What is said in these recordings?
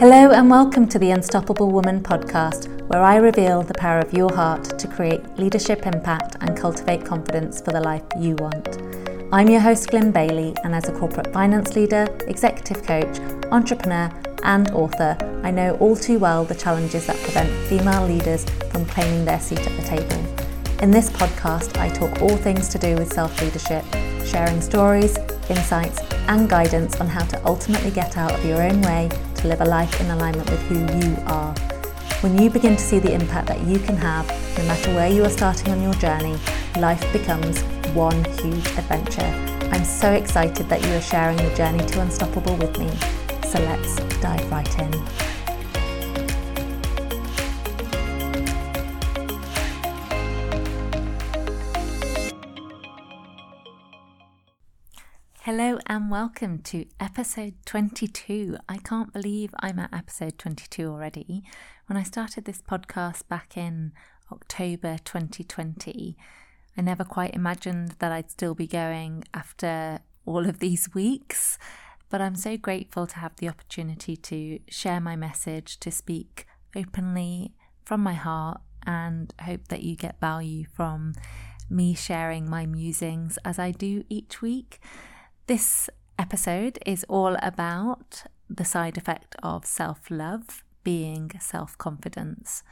Hello, and welcome to the Unstoppable Woman podcast, where I reveal the power of your heart to create leadership impact and cultivate confidence for the life you want. I'm your host, Glyn Bailey, and as a corporate finance leader, executive coach, entrepreneur, and author, I know all too well the challenges that prevent female leaders from claiming their seat at the table. In this podcast, I talk all things to do with self leadership, sharing stories, insights, and guidance on how to ultimately get out of your own way to live a life in alignment with who you are. When you begin to see the impact that you can have, no matter where you are starting on your journey, life becomes one huge adventure. I'm so excited that you are sharing the journey to Unstoppable with me. So let's dive right in. Hello and welcome to episode 22. I can't believe I'm at episode 22 already. When I started this podcast back in October 2020, I never quite imagined that I'd still be going after all of these weeks. But I'm so grateful to have the opportunity to share my message, to speak openly from my heart, and hope that you get value from me sharing my musings as I do each week. This episode is all about the side effect of self love being self confidence.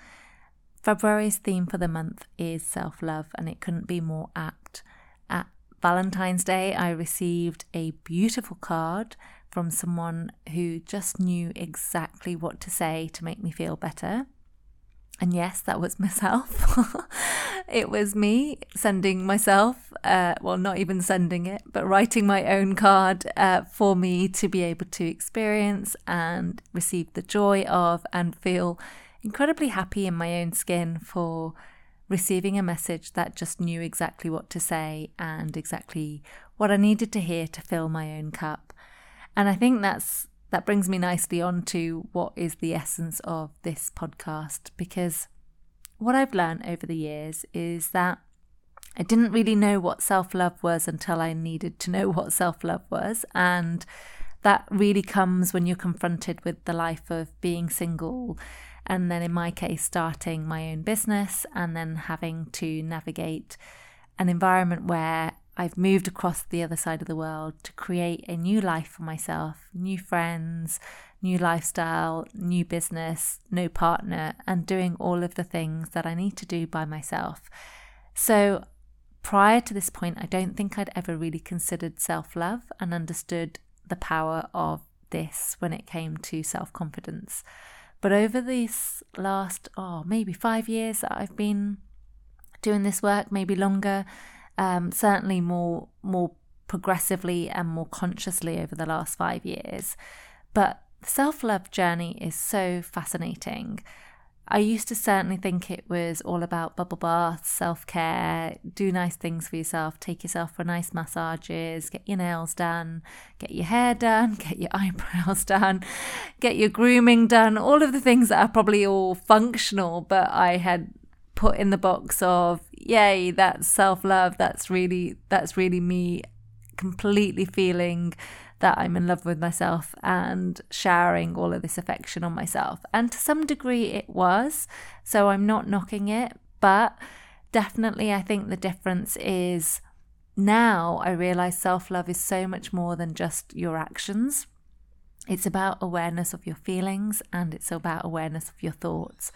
February's theme for the month is self love, and it couldn't be more apt. At Valentine's Day, I received a beautiful card from someone who just knew exactly what to say to make me feel better. And yes, that was myself. It was me sending myself, uh, well, not even sending it, but writing my own card uh, for me to be able to experience and receive the joy of and feel incredibly happy in my own skin for receiving a message that just knew exactly what to say and exactly what I needed to hear to fill my own cup. And I think that's that brings me nicely on to what is the essence of this podcast because what I've learned over the years is that I didn't really know what self love was until I needed to know what self love was. And that really comes when you're confronted with the life of being single. And then, in my case, starting my own business and then having to navigate an environment where I've moved across the other side of the world to create a new life for myself, new friends, new lifestyle, new business, no partner, and doing all of the things that I need to do by myself. So, prior to this point, I don't think I'd ever really considered self love and understood the power of this when it came to self confidence. But over these last, oh, maybe five years that I've been doing this work, maybe longer, um, certainly more more progressively and more consciously over the last five years. But the self love journey is so fascinating. I used to certainly think it was all about bubble baths, self care, do nice things for yourself, take yourself for nice massages, get your nails done, get your hair done, get your eyebrows done, get your grooming done, all of the things that are probably all functional, but I had put in the box of yay that's self-love that's really that's really me completely feeling that I'm in love with myself and showering all of this affection on myself. And to some degree, it was. So I'm not knocking it. But definitely, I think the difference is now I realize self love is so much more than just your actions. It's about awareness of your feelings and it's about awareness of your thoughts.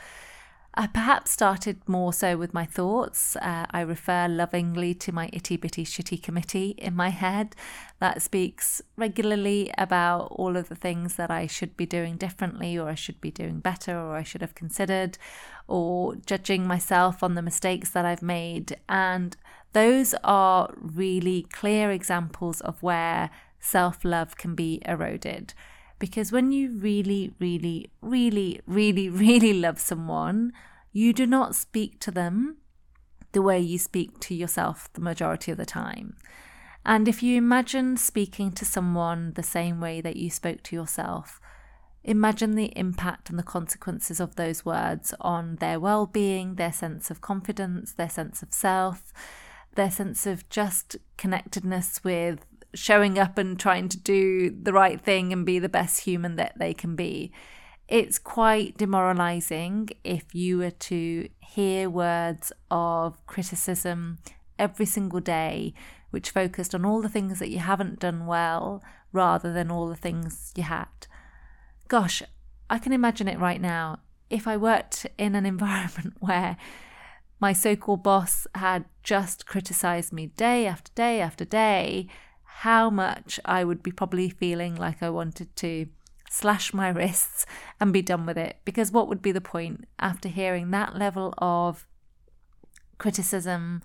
I perhaps started more so with my thoughts. Uh, I refer lovingly to my itty bitty shitty committee in my head that speaks regularly about all of the things that I should be doing differently, or I should be doing better, or I should have considered, or judging myself on the mistakes that I've made. And those are really clear examples of where self love can be eroded. Because when you really, really, really, really, really love someone, you do not speak to them the way you speak to yourself the majority of the time. And if you imagine speaking to someone the same way that you spoke to yourself, imagine the impact and the consequences of those words on their well being, their sense of confidence, their sense of self, their sense of just connectedness with showing up and trying to do the right thing and be the best human that they can be. It's quite demoralizing if you were to hear words of criticism every single day, which focused on all the things that you haven't done well rather than all the things you had. Gosh, I can imagine it right now. If I worked in an environment where my so called boss had just criticized me day after day after day, how much I would be probably feeling like I wanted to slash my wrists and be done with it. Because what would be the point after hearing that level of criticism,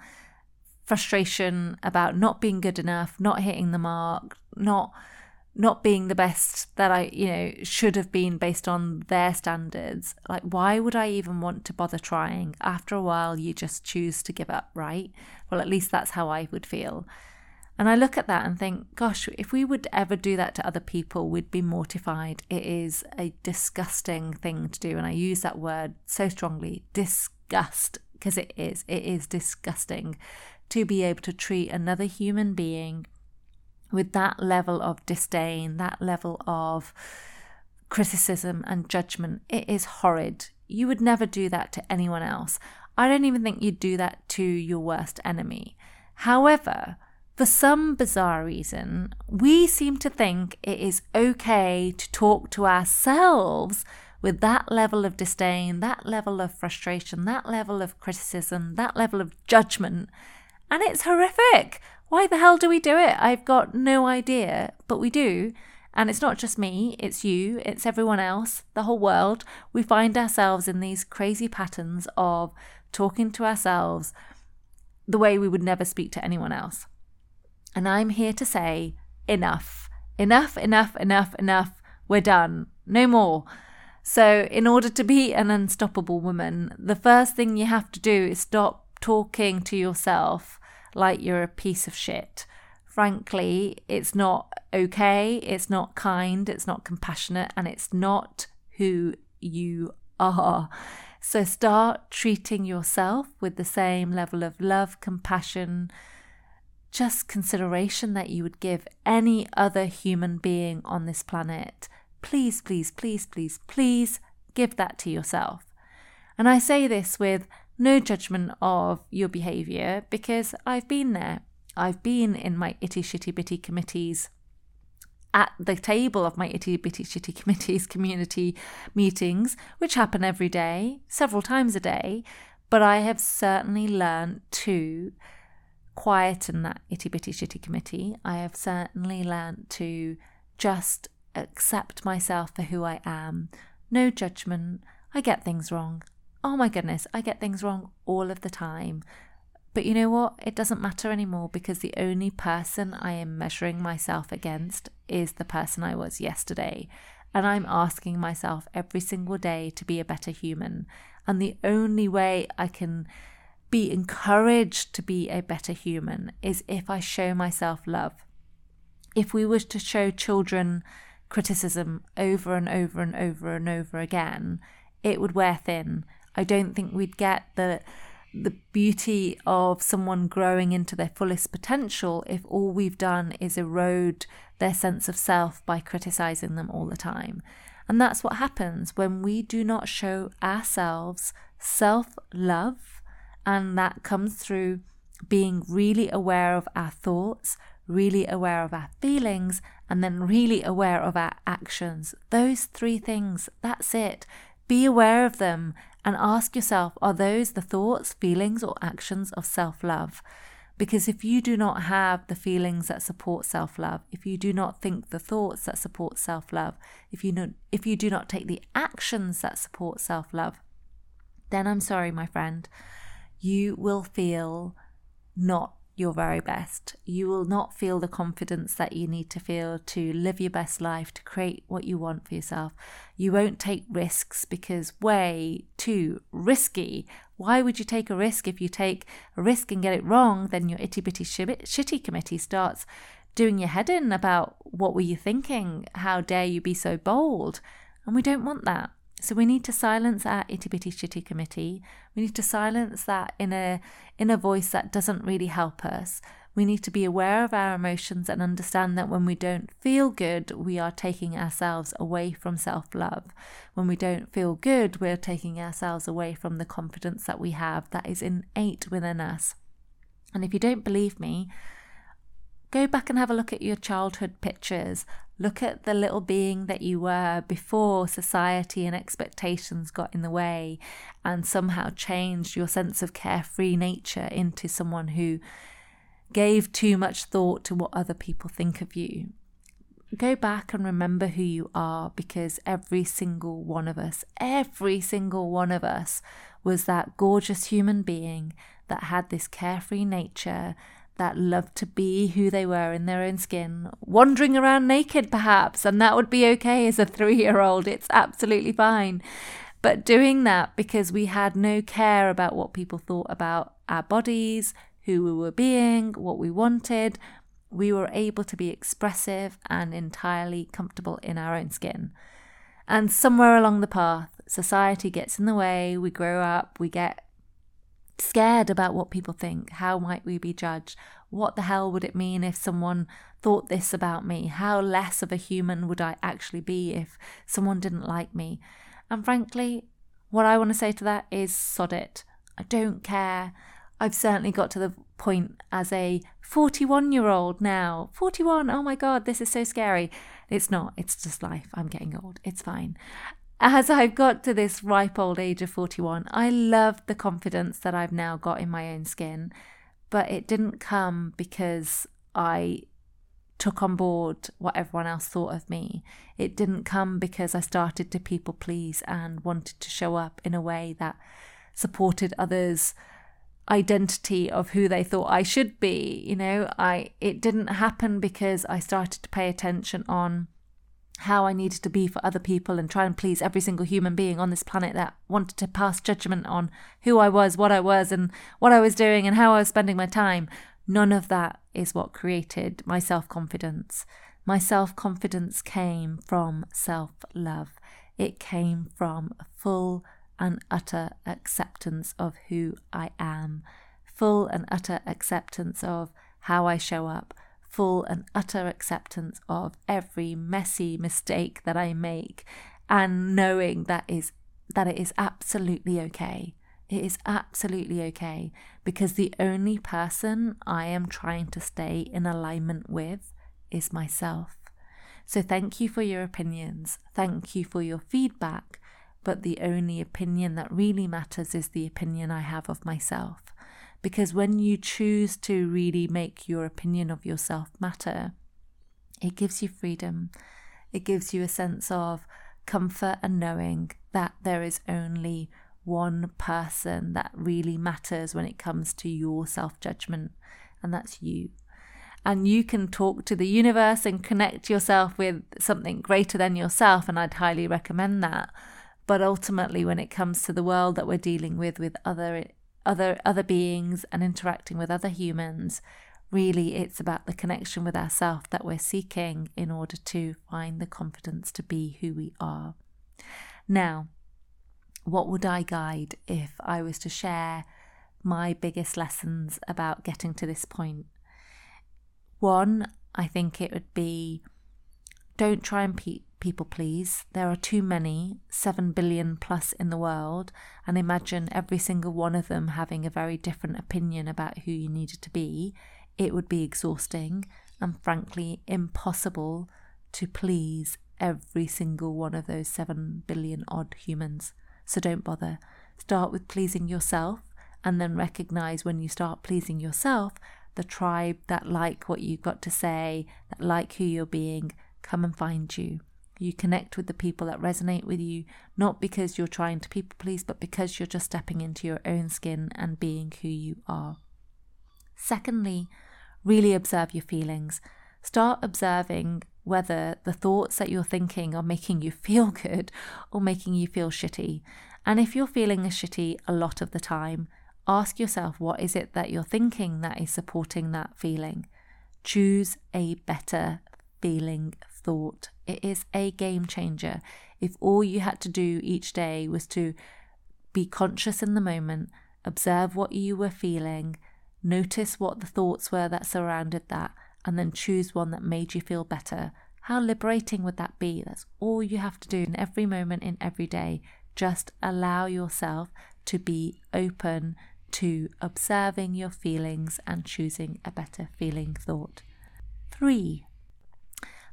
frustration about not being good enough, not hitting the mark, not not being the best that I, you know, should have been based on their standards. Like, why would I even want to bother trying? After a while, you just choose to give up, right? Well, at least that's how I would feel. And I look at that and think, gosh, if we would ever do that to other people, we'd be mortified. It is a disgusting thing to do. And I use that word so strongly disgust, because it is. It is disgusting to be able to treat another human being with that level of disdain, that level of criticism and judgment. It is horrid. You would never do that to anyone else. I don't even think you'd do that to your worst enemy. However, for some bizarre reason, we seem to think it is okay to talk to ourselves with that level of disdain, that level of frustration, that level of criticism, that level of judgment. And it's horrific. Why the hell do we do it? I've got no idea, but we do. And it's not just me, it's you, it's everyone else, the whole world. We find ourselves in these crazy patterns of talking to ourselves the way we would never speak to anyone else. And I'm here to say enough, enough, enough, enough, enough. We're done. No more. So, in order to be an unstoppable woman, the first thing you have to do is stop talking to yourself like you're a piece of shit. Frankly, it's not okay, it's not kind, it's not compassionate, and it's not who you are. So start treating yourself with the same level of love, compassion, just consideration that you would give any other human being on this planet. Please, please, please, please, please give that to yourself. And I say this with no judgment of your behaviour because I've been there. I've been in my itty shitty bitty committees at the table of my itty bitty shitty committees community meetings, which happen every day, several times a day. But I have certainly learned to quieten that itty bitty shitty committee. I have certainly learned to just accept myself for who I am. No judgment. I get things wrong oh my goodness, I get things wrong all of the time. But you know what? It doesn't matter anymore because the only person I am measuring myself against is the person I was yesterday. And I'm asking myself every single day to be a better human. And the only way I can be encouraged to be a better human is if I show myself love. If we were to show children criticism over and over and over and over again, it would wear thin I don't think we'd get the the beauty of someone growing into their fullest potential if all we've done is erode their sense of self by criticizing them all the time. And that's what happens when we do not show ourselves self love, and that comes through being really aware of our thoughts, really aware of our feelings, and then really aware of our actions. Those three things, that's it. Be aware of them and ask yourself are those the thoughts, feelings, or actions of self love? Because if you do not have the feelings that support self love, if you do not think the thoughts that support self love, if you if you do not take the actions that support self love, then I'm sorry, my friend, you will feel not your very best. You will not feel the confidence that you need to feel to live your best life, to create what you want for yourself. You won't take risks because way too risky. Why would you take a risk if you take a risk and get it wrong? Then your itty bitty shitty committee starts doing your head in about what were you thinking? How dare you be so bold? And we don't want that. So we need to silence our itty bitty shitty committee. We need to silence that in a in a voice that doesn't really help us. We need to be aware of our emotions and understand that when we don't feel good, we are taking ourselves away from self love. When we don't feel good, we're taking ourselves away from the confidence that we have that is innate within us. And if you don't believe me, go back and have a look at your childhood pictures. Look at the little being that you were before society and expectations got in the way and somehow changed your sense of carefree nature into someone who gave too much thought to what other people think of you. Go back and remember who you are because every single one of us, every single one of us was that gorgeous human being that had this carefree nature that loved to be who they were in their own skin, wandering around naked perhaps, and that would be okay as a three year old. It's absolutely fine. But doing that because we had no care about what people thought about our bodies, who we were being, what we wanted, we were able to be expressive and entirely comfortable in our own skin. And somewhere along the path, society gets in the way, we grow up, we get scared about what people think. How might we be judged? What the hell would it mean if someone thought this about me? How less of a human would I actually be if someone didn't like me? And frankly, what I want to say to that is sod it. I don't care. I've certainly got to the point as a 41 year old now. 41, oh my God, this is so scary. It's not, it's just life. I'm getting old. It's fine as I've got to this ripe old age of 41, I love the confidence that I've now got in my own skin. But it didn't come because I took on board what everyone else thought of me. It didn't come because I started to people please and wanted to show up in a way that supported others' identity of who they thought I should be. You know, I it didn't happen because I started to pay attention on how I needed to be for other people and try and please every single human being on this planet that wanted to pass judgment on who I was, what I was, and what I was doing and how I was spending my time. None of that is what created my self confidence. My self confidence came from self love. It came from full and utter acceptance of who I am, full and utter acceptance of how I show up, full and utter acceptance of every messy mistake that I make and knowing that is that it is absolutely okay. It is absolutely okay because the only person I am trying to stay in alignment with is myself. So thank you for your opinions. Thank you for your feedback. But the only opinion that really matters is the opinion I have of myself. Because when you choose to really make your opinion of yourself matter, it gives you freedom. It gives you a sense of comfort and knowing that there is only one person that really matters when it comes to your self judgment, and that's you. And you can talk to the universe and connect yourself with something greater than yourself, and I'd highly recommend that. But ultimately, when it comes to the world that we're dealing with, with other other other beings and interacting with other humans really it's about the connection with ourself that we're seeking in order to find the confidence to be who we are. Now what would i guide if i was to share my biggest lessons about getting to this point? One i think it would be don't try and pe- people please. There are too many, 7 billion plus in the world, and imagine every single one of them having a very different opinion about who you needed to be. It would be exhausting and frankly impossible to please every single one of those 7 billion odd humans. So don't bother. Start with pleasing yourself and then recognize when you start pleasing yourself the tribe that like what you've got to say, that like who you're being, come and find you. You connect with the people that resonate with you, not because you're trying to people please, but because you're just stepping into your own skin and being who you are. Secondly, really observe your feelings. Start observing whether the thoughts that you're thinking are making you feel good or making you feel shitty. And if you're feeling a shitty a lot of the time, ask yourself what is it that you're thinking that is supporting that feeling. Choose a better feeling thought. It is a game changer. If all you had to do each day was to be conscious in the moment, observe what you were feeling, Notice what the thoughts were that surrounded that, and then choose one that made you feel better. How liberating would that be? That's all you have to do in every moment, in every day. Just allow yourself to be open to observing your feelings and choosing a better feeling thought. Three,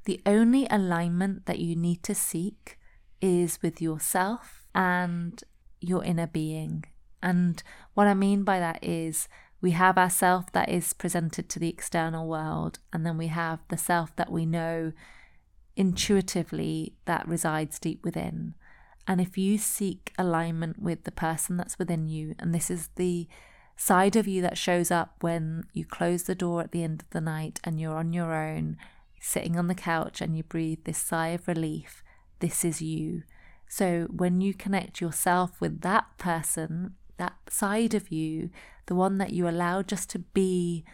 the only alignment that you need to seek is with yourself and your inner being. And what I mean by that is we have our self that is presented to the external world, and then we have the self that we know intuitively that resides deep within. And if you seek alignment with the person that's within you, and this is the side of you that shows up when you close the door at the end of the night and you're on your own, sitting on the couch, and you breathe this sigh of relief, this is you. So when you connect yourself with that person, that side of you, the one that you allow just to be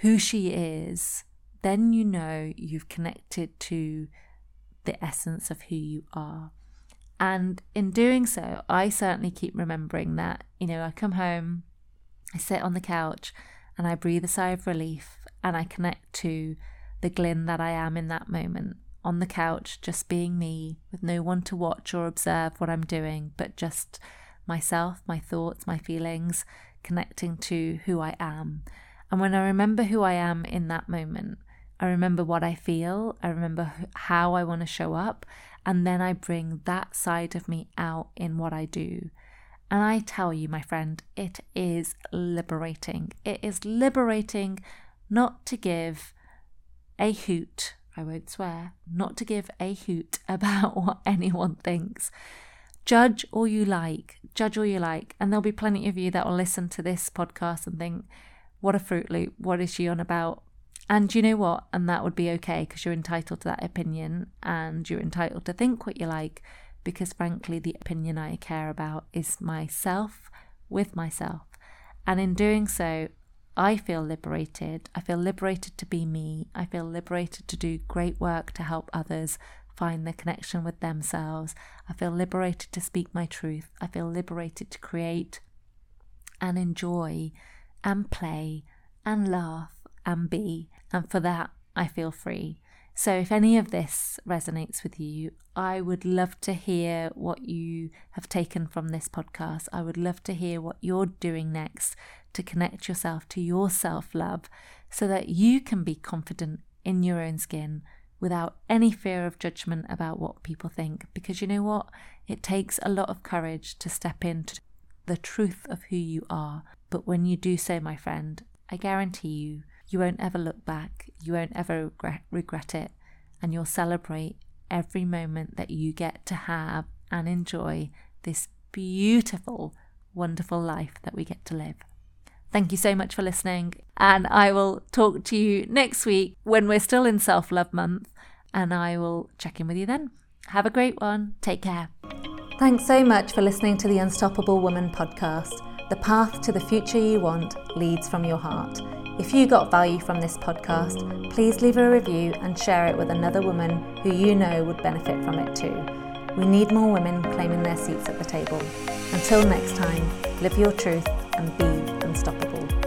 who she is, then you know you've connected to the essence of who you are. And in doing so, I certainly keep remembering that, you know, I come home, I sit on the couch, and I breathe a sigh of relief and I connect to the Glyn that I am in that moment on the couch, just being me, with no one to watch or observe what I'm doing, but just myself, my thoughts, my feelings, connecting to who I am. And when I remember who I am in that moment, I remember what I feel, I remember how I want to show up, and then I bring that side of me out in what I do. And I tell you, my friend, it is liberating. It is liberating not to give a hoot, I won't swear, not to give a hoot about what anyone thinks. Judge all you like, judge all you like, and there'll be plenty of you that will listen to this podcast and think, what a Fruit Loop, what is she on about? And you know what? And that would be okay because you're entitled to that opinion and you're entitled to think what you like because, frankly, the opinion I care about is myself with myself. And in doing so, I feel liberated. I feel liberated to be me. I feel liberated to do great work to help others find their connection with themselves. I feel liberated to speak my truth. I feel liberated to create and enjoy and play and laugh and be. And for that, I feel free. So, if any of this resonates with you, I would love to hear what you have taken from this podcast. I would love to hear what you're doing next to connect yourself to your self love so that you can be confident in your own skin without any fear of judgment about what people think. Because you know what? It takes a lot of courage to step into the truth of who you are. But when you do so, my friend, I guarantee you, you won't ever look back, you won't ever regret, regret it, and you'll celebrate every moment that you get to have and enjoy this beautiful, wonderful life that we get to live. Thank you so much for listening. And I will talk to you next week when we're still in Self Love Month. And I will check in with you then. Have a great one. Take care. Thanks so much for listening to the Unstoppable Woman podcast. The path to the future you want leads from your heart. If you got value from this podcast, please leave a review and share it with another woman who you know would benefit from it too. We need more women claiming their seats at the table. Until next time, live your truth and be unstoppable.